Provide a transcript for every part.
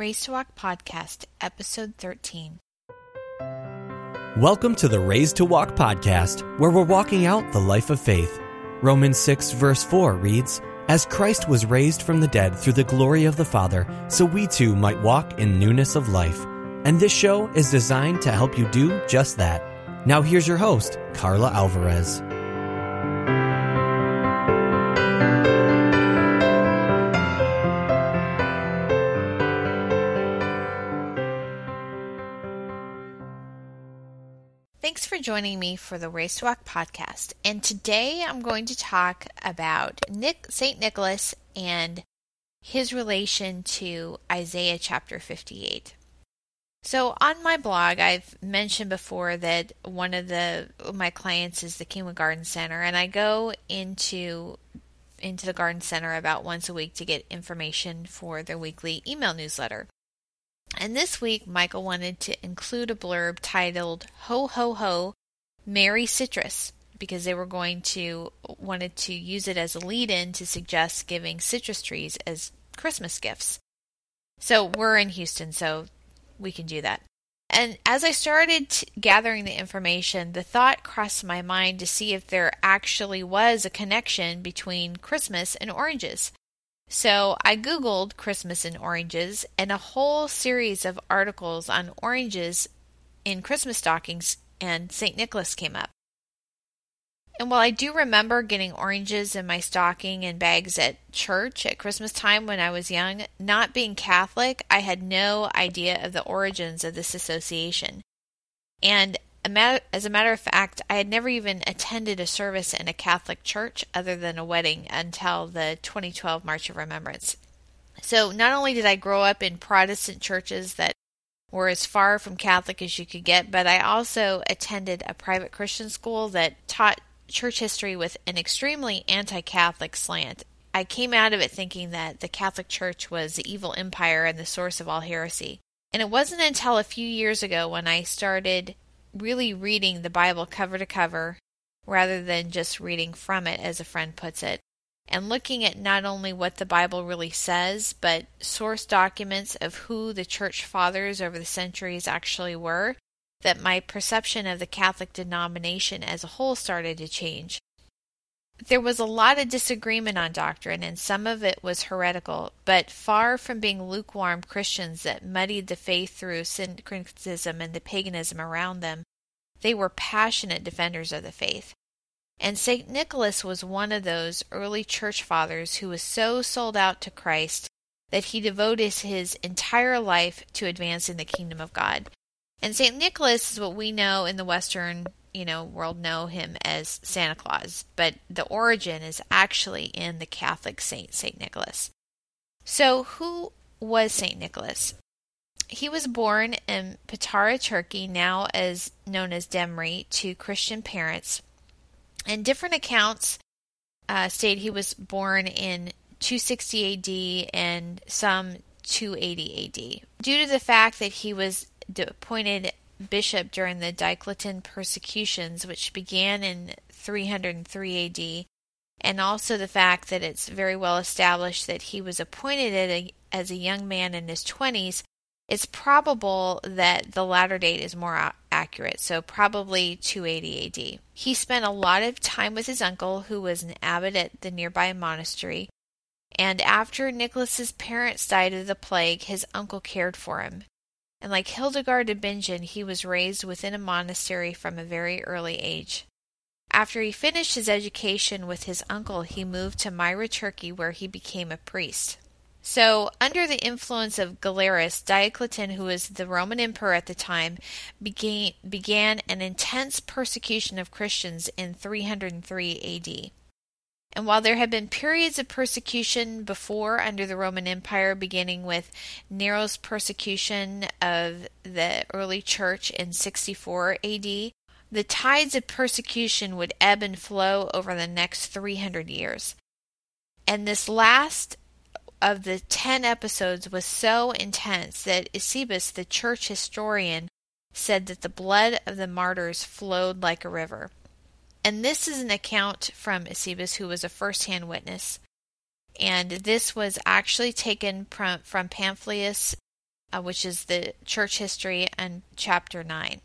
Raised to Walk Podcast, Episode 13. Welcome to the Raised to Walk podcast, where we're walking out the life of faith. Romans 6, verse 4 reads As Christ was raised from the dead through the glory of the Father, so we too might walk in newness of life. And this show is designed to help you do just that. Now, here's your host, Carla Alvarez. Thanks for joining me for the to Walk podcast. And today I'm going to talk about Nick St. Nicholas and his relation to Isaiah chapter 58. So on my blog, I've mentioned before that one of the my clients is the Kingwood Garden Center, and I go into into the garden center about once a week to get information for their weekly email newsletter. And this week, Michael wanted to include a blurb titled "Ho Ho Ho, Merry Citrus," because they were going to wanted to use it as a lead-in to suggest giving citrus trees as Christmas gifts. So we're in Houston, so we can do that. And as I started gathering the information, the thought crossed my mind to see if there actually was a connection between Christmas and oranges. So I Googled Christmas and oranges, and a whole series of articles on oranges in Christmas stockings and St. Nicholas came up. And while I do remember getting oranges in my stocking and bags at church at Christmas time when I was young, not being Catholic, I had no idea of the origins of this association. And as a matter of fact, I had never even attended a service in a Catholic church other than a wedding until the 2012 March of Remembrance. So not only did I grow up in Protestant churches that were as far from Catholic as you could get, but I also attended a private Christian school that taught church history with an extremely anti Catholic slant. I came out of it thinking that the Catholic Church was the evil empire and the source of all heresy. And it wasn't until a few years ago when I started really reading the Bible cover to cover rather than just reading from it, as a friend puts it, and looking at not only what the Bible really says, but source documents of who the church fathers over the centuries actually were, that my perception of the Catholic denomination as a whole started to change. There was a lot of disagreement on doctrine, and some of it was heretical, but far from being lukewarm Christians that muddied the faith through syncretism and the paganism around them, they were passionate defenders of the faith. And St. Nicholas was one of those early church fathers who was so sold out to Christ that he devoted his entire life to advancing the kingdom of God. And St. Nicholas is what we know in the Western, you know, world know him as Santa Claus, but the origin is actually in the Catholic saint St. Nicholas. So, who was St. Nicholas? He was born in Patara, Turkey, now as known as Demre, to Christian parents. And different accounts uh, state he was born in 260 AD and some 280 AD. Due to the fact that he was appointed bishop during the Diocletian persecutions, which began in 303 AD, and also the fact that it's very well established that he was appointed a, as a young man in his 20s, it's probable that the latter date is more accurate, so probably 280 AD. He spent a lot of time with his uncle, who was an abbot at the nearby monastery, and after Nicholas's parents died of the plague, his uncle cared for him and like Hildegard of Bingen, he was raised within a monastery from a very early age. After he finished his education with his uncle, he moved to Myra, Turkey, where he became a priest. So, under the influence of Galerius, Diocletian, who was the Roman emperor at the time, began, began an intense persecution of Christians in 303 AD. And while there had been periods of persecution before under the Roman Empire, beginning with Nero's persecution of the early church in 64 AD, the tides of persecution would ebb and flow over the next 300 years. And this last of the 10 episodes was so intense that Eusebius, the church historian, said that the blood of the martyrs flowed like a river. And this is an account from Eusebius, who was a first hand witness. And this was actually taken from, from uh, which is the church history and chapter 9.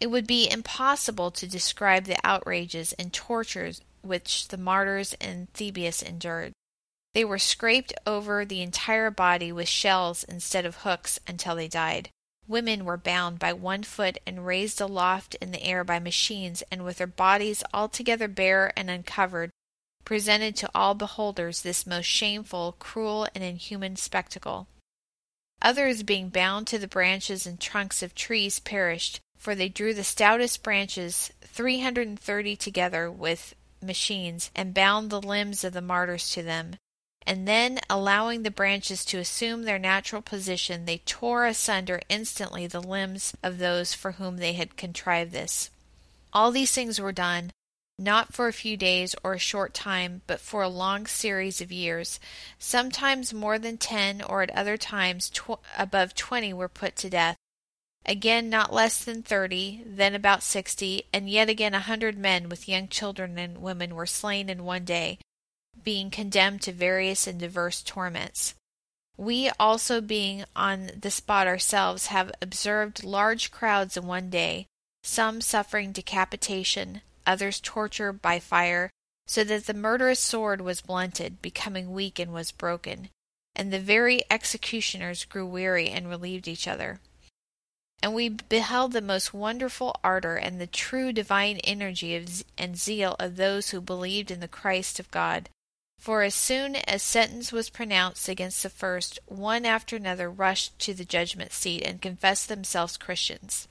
It would be impossible to describe the outrages and tortures which the martyrs in Thebes endured. They were scraped over the entire body with shells instead of hooks until they died. Women were bound by one foot and raised aloft in the air by machines, and with their bodies altogether bare and uncovered, presented to all beholders this most shameful, cruel, and inhuman spectacle. Others, being bound to the branches and trunks of trees, perished, for they drew the stoutest branches, three hundred and thirty together, with machines, and bound the limbs of the martyrs to them. And then, allowing the branches to assume their natural position, they tore asunder instantly the limbs of those for whom they had contrived this. All these things were done, not for a few days or a short time, but for a long series of years. Sometimes more than ten, or at other times tw- above twenty, were put to death. Again, not less than thirty, then about sixty, and yet again a hundred men with young children and women were slain in one day, being condemned to various and diverse torments. We also, being on the spot ourselves, have observed large crowds in one day, some suffering decapitation, others torture by fire, so that the murderous sword was blunted, becoming weak and was broken, and the very executioners grew weary and relieved each other. And we beheld the most wonderful ardor and the true divine energy of, and zeal of those who believed in the Christ of God. For as soon as sentence was pronounced against the first, one after another rushed to the judgment seat and confessed themselves Christians.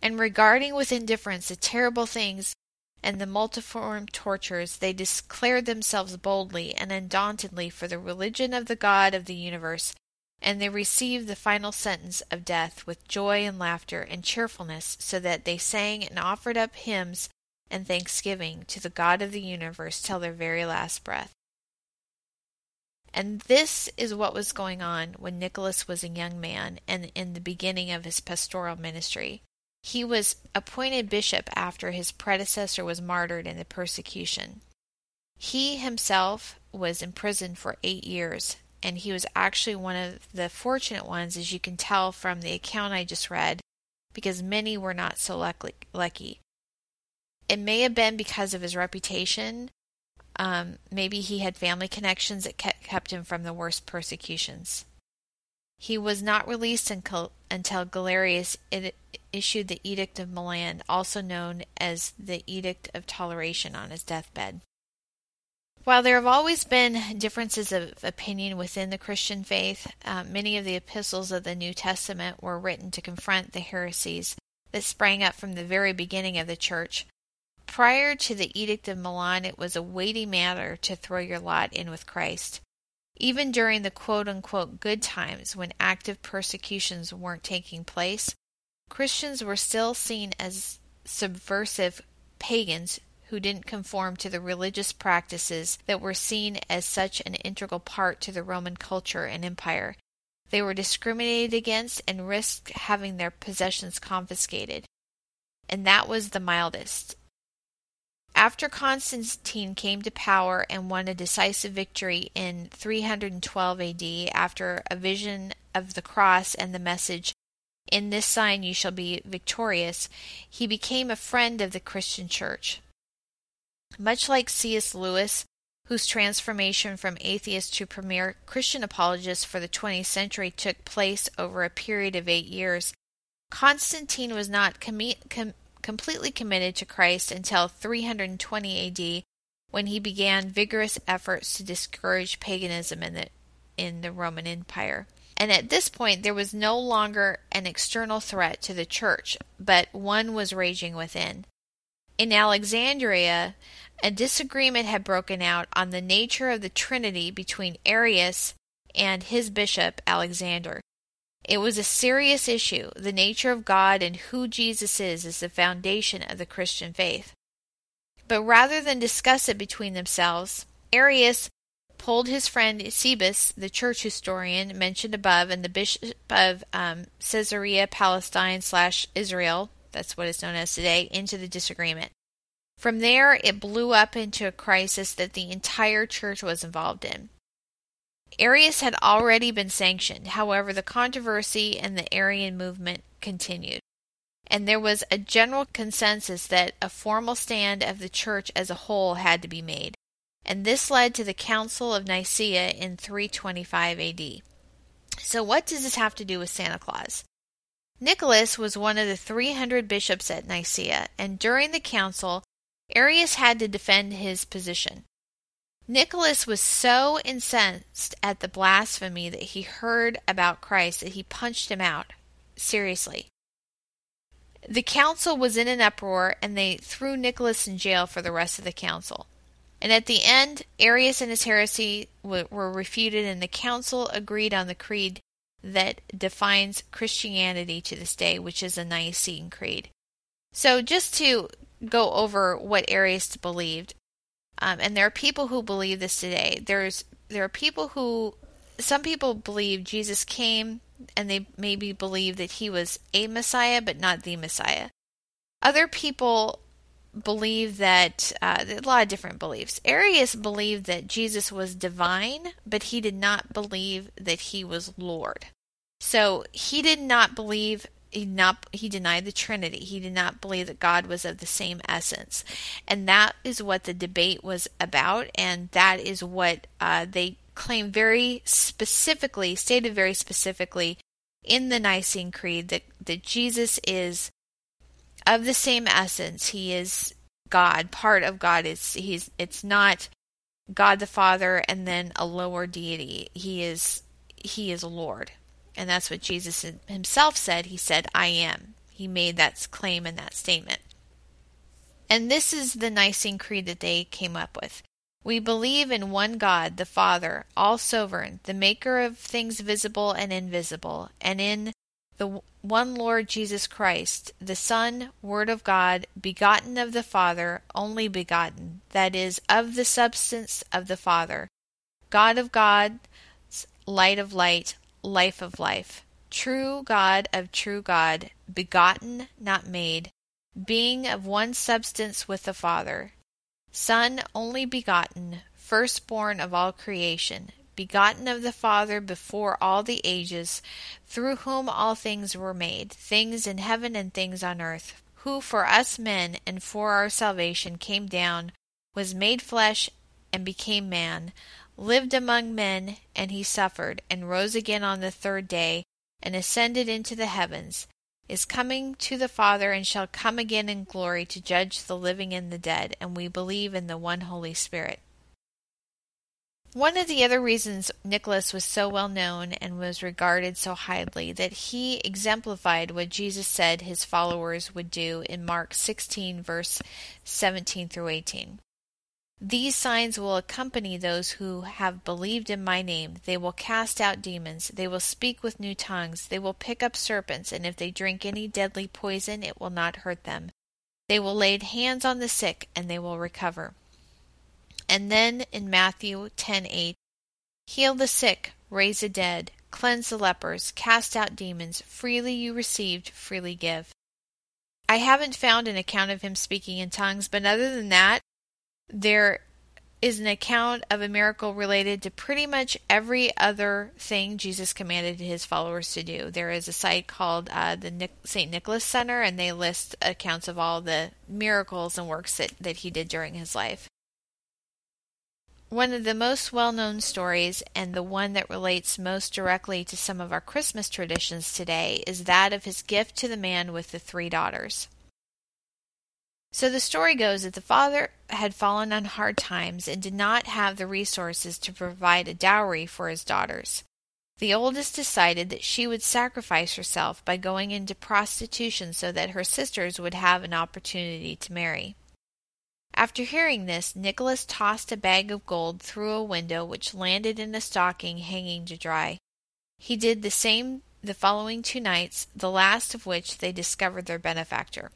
And regarding with indifference the terrible things and the multiform tortures, they declared themselves boldly and undauntedly for the religion of the God of the universe, and they received the final sentence of death with joy and laughter and cheerfulness, so that they sang and offered up hymns and thanksgiving to the God of the universe till their very last breath. And this is what was going on when Nicholas was a young man and in the beginning of his pastoral ministry. He was appointed bishop after his predecessor was martyred in the persecution. He himself was imprisoned for eight years, and he was actually one of the fortunate ones, as you can tell from the account I just read, because many were not so lucky. It may have been because of his reputation. Um, maybe he had family connections that kept him from the worst persecutions. He was not released until, until Galerius issued the Edict of Milan, also known as the Edict of Toleration, on his deathbed. While there have always been differences of opinion within the Christian faith, uh, many of the epistles of the New Testament were written to confront the heresies that sprang up from the very beginning of the church. Prior to the Edict of Milan, it was a weighty matter to throw your lot in with Christ. Even during the quote unquote good times when active persecutions weren't taking place, Christians were still seen as subversive pagans who didn't conform to the religious practices that were seen as such an integral part to the Roman culture and empire. They were discriminated against and risked having their possessions confiscated. And that was the mildest. After Constantine came to power and won a decisive victory in 312 AD, after a vision of the cross and the message, In this sign you shall be victorious, he became a friend of the Christian church. Much like C.S. Lewis, whose transformation from atheist to premier Christian apologist for the 20th century took place over a period of eight years, Constantine was not com- completely committed to Christ until 320 AD when he began vigorous efforts to discourage paganism in the, in the Roman Empire. And at this point, there was no longer an external threat to the church, but one was raging within. In Alexandria, a disagreement had broken out on the nature of the Trinity between Arius and his bishop, Alexander. It was a serious issue. The nature of God and who Jesus is is the foundation of the Christian faith. But rather than discuss it between themselves, Arius pulled his friend Eusebius, the church historian mentioned above, and the bishop of um, Caesarea Palestine slash Israel, that's what it's known as today, into the disagreement. From there, it blew up into a crisis that the entire church was involved in. Arius had already been sanctioned. However, the controversy and the Arian movement continued. And there was a general consensus that a formal stand of the church as a whole had to be made. And this led to the Council of Nicaea in 325 AD. So, what does this have to do with Santa Claus? Nicholas was one of the 300 bishops at Nicaea, and during the council, Arius had to defend his position. Nicholas was so incensed at the blasphemy that he heard about Christ that he punched him out. Seriously. The council was in an uproar and they threw Nicholas in jail for the rest of the council. And at the end, Arius and his heresy were refuted, and the council agreed on the creed that defines Christianity to this day, which is a Nicene Creed. So, just to go over what Arius believed, um, and there are people who believe this today. There's there are people who some people believe Jesus came and they maybe believe that he was a Messiah but not the Messiah. Other people believe that uh, a lot of different beliefs. Arius believed that Jesus was divine, but he did not believe that he was Lord. So he did not believe he not he denied the Trinity. He did not believe that God was of the same essence, and that is what the debate was about, and that is what uh, they claim very specifically, stated very specifically in the Nicene Creed that that Jesus is of the same essence. He is God, part of God. It's he's it's not God the Father and then a lower deity. He is he is Lord. And that's what Jesus himself said. He said, I am. He made that claim in that statement. And this is the Nicene Creed that they came up with. We believe in one God, the Father, all sovereign, the maker of things visible and invisible, and in the one Lord Jesus Christ, the Son, Word of God, begotten of the Father, only begotten, that is, of the substance of the Father, God of God, light of light, life of life, true God of true God, begotten, not made, being of one substance with the Father, Son only begotten, firstborn of all creation, begotten of the Father before all the ages, through whom all things were made, things in heaven and things on earth, who for us men and for our salvation came down, was made flesh, and became man, lived among men, and he suffered, and rose again on the third day, and ascended into the heavens, is coming to the Father, and shall come again in glory to judge the living and the dead, and we believe in the one Holy Spirit. One of the other reasons Nicholas was so well known and was regarded so highly that he exemplified what Jesus said his followers would do in Mark 16 verse 17 through 18. These signs will accompany those who have believed in my name. They will cast out demons. They will speak with new tongues. They will pick up serpents, and if they drink any deadly poison, it will not hurt them. They will lay hands on the sick, and they will recover. And then in Matthew 10:8, heal the sick, raise the dead, cleanse the lepers, cast out demons. Freely you received, freely give. I haven't found an account of him speaking in tongues, but other than that, there is an account of a miracle related to pretty much every other thing Jesus commanded his followers to do. There is a site called uh, the Nic- St. Nicholas Center, and they list accounts of all the miracles and works that, that he did during his life. One of the most well known stories, and the one that relates most directly to some of our Christmas traditions today, is that of his gift to the man with the three daughters. So the story goes that the father had fallen on hard times and did not have the resources to provide a dowry for his daughters. The oldest decided that she would sacrifice herself by going into prostitution so that her sisters would have an opportunity to marry. After hearing this, Nicholas tossed a bag of gold through a window which landed in a stocking hanging to dry. He did the same the following two nights, the last of which they discovered their benefactor.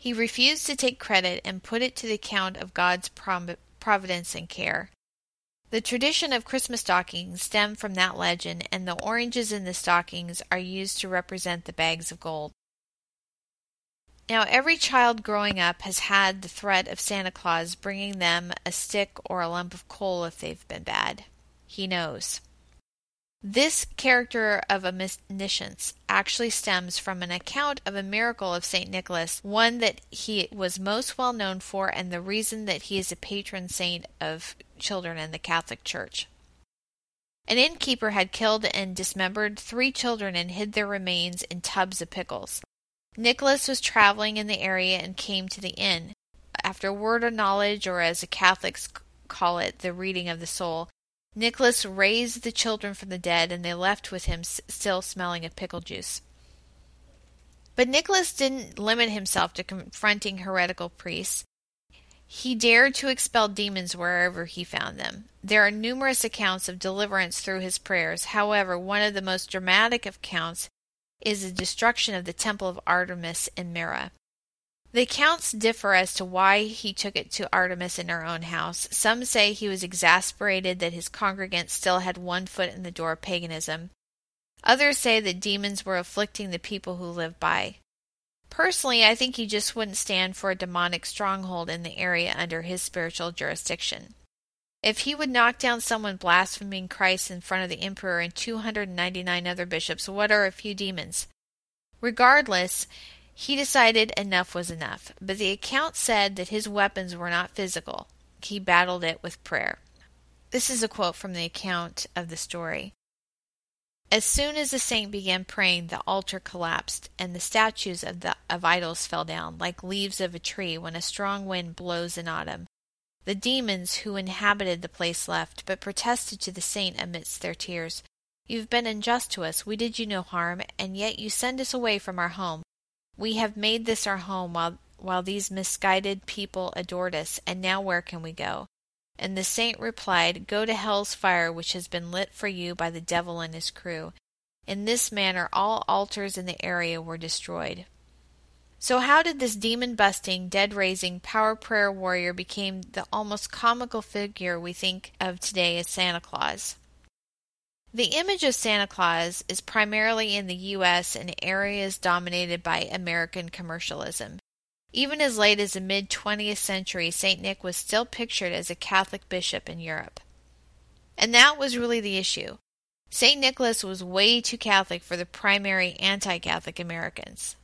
He refused to take credit and put it to the account of God's providence and care. The tradition of Christmas stockings stem from that legend, and the oranges in the stockings are used to represent the bags of gold. Now, every child growing up has had the threat of Santa Claus bringing them a stick or a lump of coal if they've been bad. he knows. This character of omniscience actually stems from an account of a miracle of St. Nicholas, one that he was most well known for, and the reason that he is a patron saint of children in the Catholic Church. An innkeeper had killed and dismembered three children and hid their remains in tubs of pickles. Nicholas was traveling in the area and came to the inn. After word of knowledge, or as the Catholics call it, the reading of the soul, Nicholas raised the children from the dead, and they left with him still smelling of pickle juice. But Nicholas didn't limit himself to confronting heretical priests. He dared to expel demons wherever he found them. There are numerous accounts of deliverance through his prayers. However, one of the most dramatic accounts is the destruction of the temple of Artemis in Myra. The accounts differ as to why he took it to Artemis in her own house. Some say he was exasperated that his congregants still had one foot in the door of paganism. Others say that demons were afflicting the people who lived by. Personally, I think he just wouldn't stand for a demonic stronghold in the area under his spiritual jurisdiction. If he would knock down someone blaspheming Christ in front of the emperor and 299 other bishops, what are a few demons? Regardless, he decided enough was enough, but the account said that his weapons were not physical. He battled it with prayer. This is a quote from the account of the story. As soon as the saint began praying, the altar collapsed, and the statues of the of idols fell down, like leaves of a tree when a strong wind blows in autumn. The demons who inhabited the place left, but protested to the saint amidst their tears, You've been unjust to us, we did you no harm, and yet you send us away from our home. We have made this our home while, while these misguided people adored us, and now where can we go? And the saint replied, Go to hell's fire which has been lit for you by the devil and his crew. In this manner all altars in the area were destroyed. So how did this demon busting, dead raising, power prayer warrior become the almost comical figure we think of today as Santa Claus? The image of Santa Claus is primarily in the U.S. and areas dominated by American commercialism. Even as late as the mid 20th century, St. Nick was still pictured as a Catholic bishop in Europe. And that was really the issue. St. Nicholas was way too Catholic for the primary anti Catholic Americans.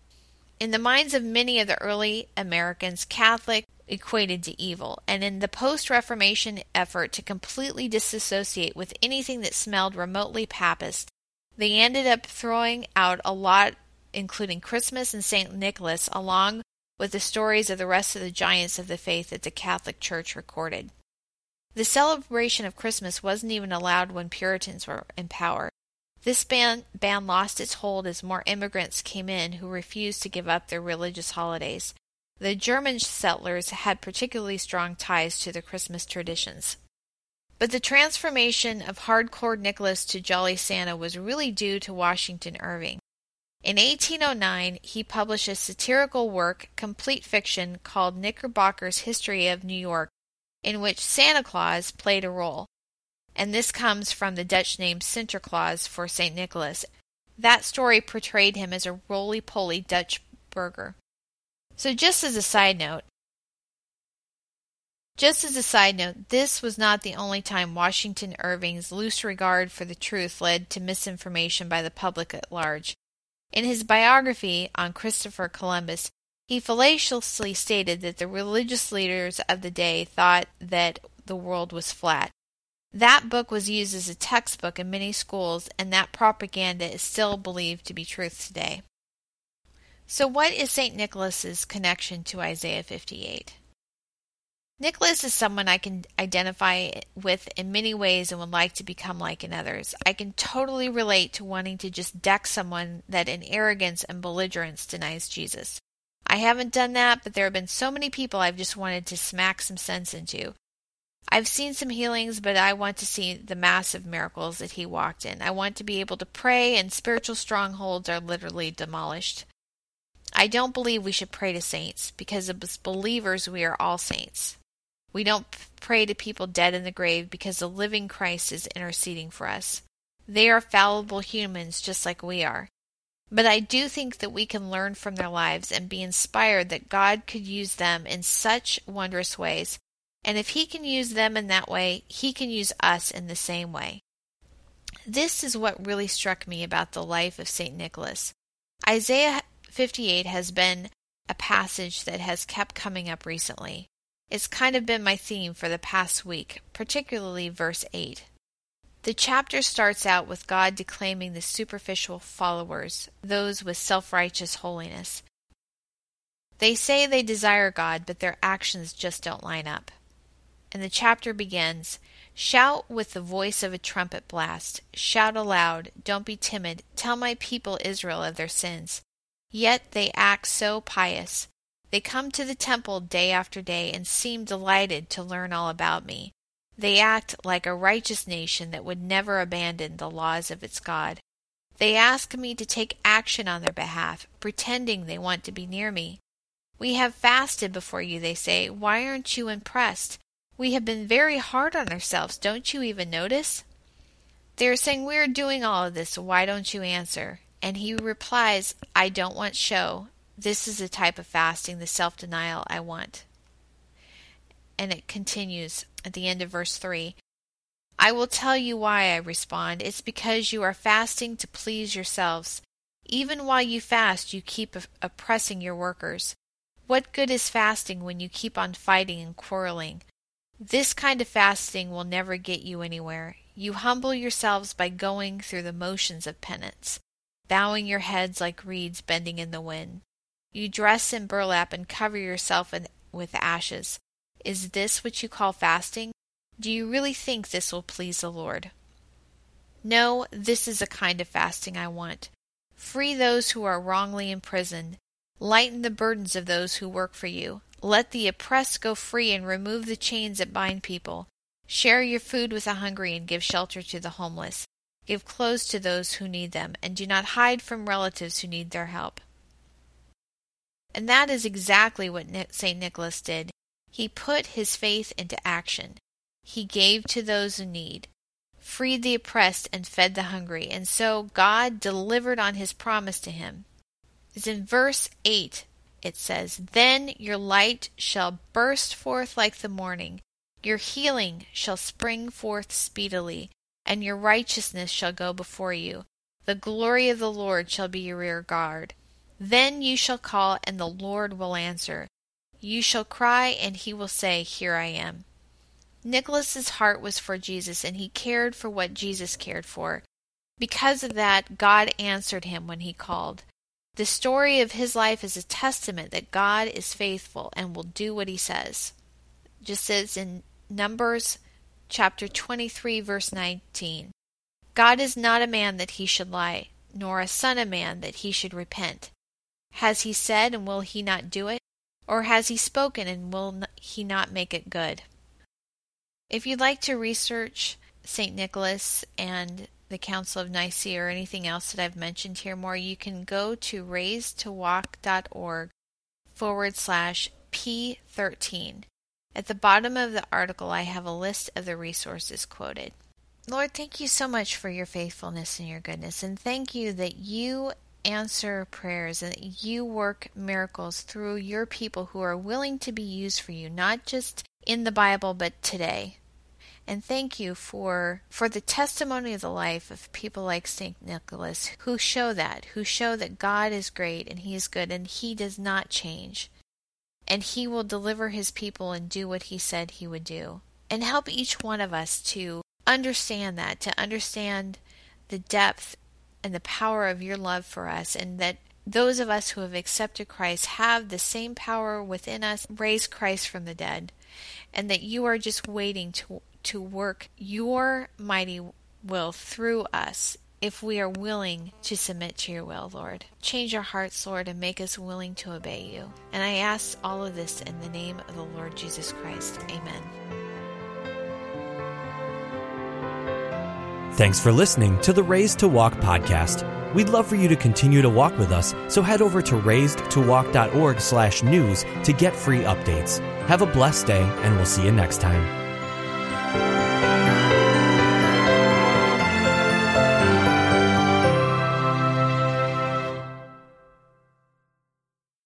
In the minds of many of the early Americans, Catholic equated to evil, and in the post Reformation effort to completely disassociate with anything that smelled remotely papist, they ended up throwing out a lot, including Christmas and St. Nicholas, along with the stories of the rest of the giants of the faith that the Catholic Church recorded. The celebration of Christmas wasn't even allowed when Puritans were in power. This ban, ban lost its hold as more immigrants came in who refused to give up their religious holidays. The German settlers had particularly strong ties to the Christmas traditions. But the transformation of hardcore Nicholas to Jolly Santa was really due to Washington Irving. In 1809, he published a satirical work, complete fiction, called Knickerbocker's History of New York, in which Santa Claus played a role. And this comes from the Dutch name Sinterklaas for St. Nicholas. That story portrayed him as a roly poly Dutch burgher. So, just as a side note, just as a side note, this was not the only time Washington Irving's loose regard for the truth led to misinformation by the public at large. In his biography on Christopher Columbus, he fallaciously stated that the religious leaders of the day thought that the world was flat. That book was used as a textbook in many schools, and that propaganda is still believed to be truth today. So, what is St. Nicholas's connection to Isaiah 58? Nicholas is someone I can identify with in many ways and would like to become like in others. I can totally relate to wanting to just deck someone that in arrogance and belligerence denies Jesus. I haven't done that, but there have been so many people I've just wanted to smack some sense into. I've seen some healings, but I want to see the massive miracles that he walked in. I want to be able to pray, and spiritual strongholds are literally demolished. I don't believe we should pray to saints because as believers we are all saints. We don't pray to people dead in the grave because the living Christ is interceding for us. They are fallible humans just like we are. But I do think that we can learn from their lives and be inspired that God could use them in such wondrous ways. And if he can use them in that way, he can use us in the same way. This is what really struck me about the life of St. Nicholas. Isaiah 58 has been a passage that has kept coming up recently. It's kind of been my theme for the past week, particularly verse 8. The chapter starts out with God declaiming the superficial followers, those with self righteous holiness. They say they desire God, but their actions just don't line up. And the chapter begins Shout with the voice of a trumpet blast. Shout aloud. Don't be timid. Tell my people Israel of their sins. Yet they act so pious. They come to the temple day after day and seem delighted to learn all about me. They act like a righteous nation that would never abandon the laws of its God. They ask me to take action on their behalf, pretending they want to be near me. We have fasted before you, they say. Why aren't you impressed? We have been very hard on ourselves. Don't you even notice? They are saying, We are doing all of this. Why don't you answer? And he replies, I don't want show. This is the type of fasting, the self denial I want. And it continues at the end of verse 3 I will tell you why I respond. It's because you are fasting to please yourselves. Even while you fast, you keep oppressing your workers. What good is fasting when you keep on fighting and quarreling? This kind of fasting will never get you anywhere. You humble yourselves by going through the motions of penance, bowing your heads like reeds bending in the wind. You dress in burlap and cover yourself in, with ashes. Is this what you call fasting? Do you really think this will please the Lord? No, this is a kind of fasting I want. Free those who are wrongly imprisoned. Lighten the burdens of those who work for you. Let the oppressed go free and remove the chains that bind people. Share your food with the hungry and give shelter to the homeless. Give clothes to those who need them, and do not hide from relatives who need their help. And that is exactly what St. Nicholas did. He put his faith into action. He gave to those in need, freed the oppressed, and fed the hungry, and so God delivered on his promise to him. As in verse 8 it says, Then your light shall burst forth like the morning, your healing shall spring forth speedily, and your righteousness shall go before you. The glory of the Lord shall be your rear guard. Then you shall call, and the Lord will answer. You shall cry, and he will say, Here I am. Nicholas's heart was for Jesus, and he cared for what Jesus cared for. Because of that, God answered him when he called. The story of his life is a testament that God is faithful and will do what he says. Just as in Numbers chapter 23, verse 19 God is not a man that he should lie, nor a son of man that he should repent. Has he said, and will he not do it? Or has he spoken, and will he not make it good? If you'd like to research St. Nicholas and the Council of Nicaea or anything else that I've mentioned here more, you can go to raisedtowalk.org forward slash P13. At the bottom of the article, I have a list of the resources quoted. Lord, thank you so much for your faithfulness and your goodness, and thank you that you answer prayers and that you work miracles through your people who are willing to be used for you, not just in the Bible, but today and thank you for for the testimony of the life of people like St. Nicholas who show that, who show that God is great and he is good and he does not change. And he will deliver his people and do what he said he would do. And help each one of us to understand that, to understand the depth and the power of your love for us and that those of us who have accepted Christ have the same power within us, raise Christ from the dead, and that you are just waiting to to work your mighty will through us if we are willing to submit to your will, Lord. Change our hearts, Lord, and make us willing to obey you. And I ask all of this in the name of the Lord Jesus Christ. Amen. Thanks for listening to the Raised to Walk podcast. We'd love for you to continue to walk with us, so head over to raisedtowalk.org slash news to get free updates. Have a blessed day, and we'll see you next time.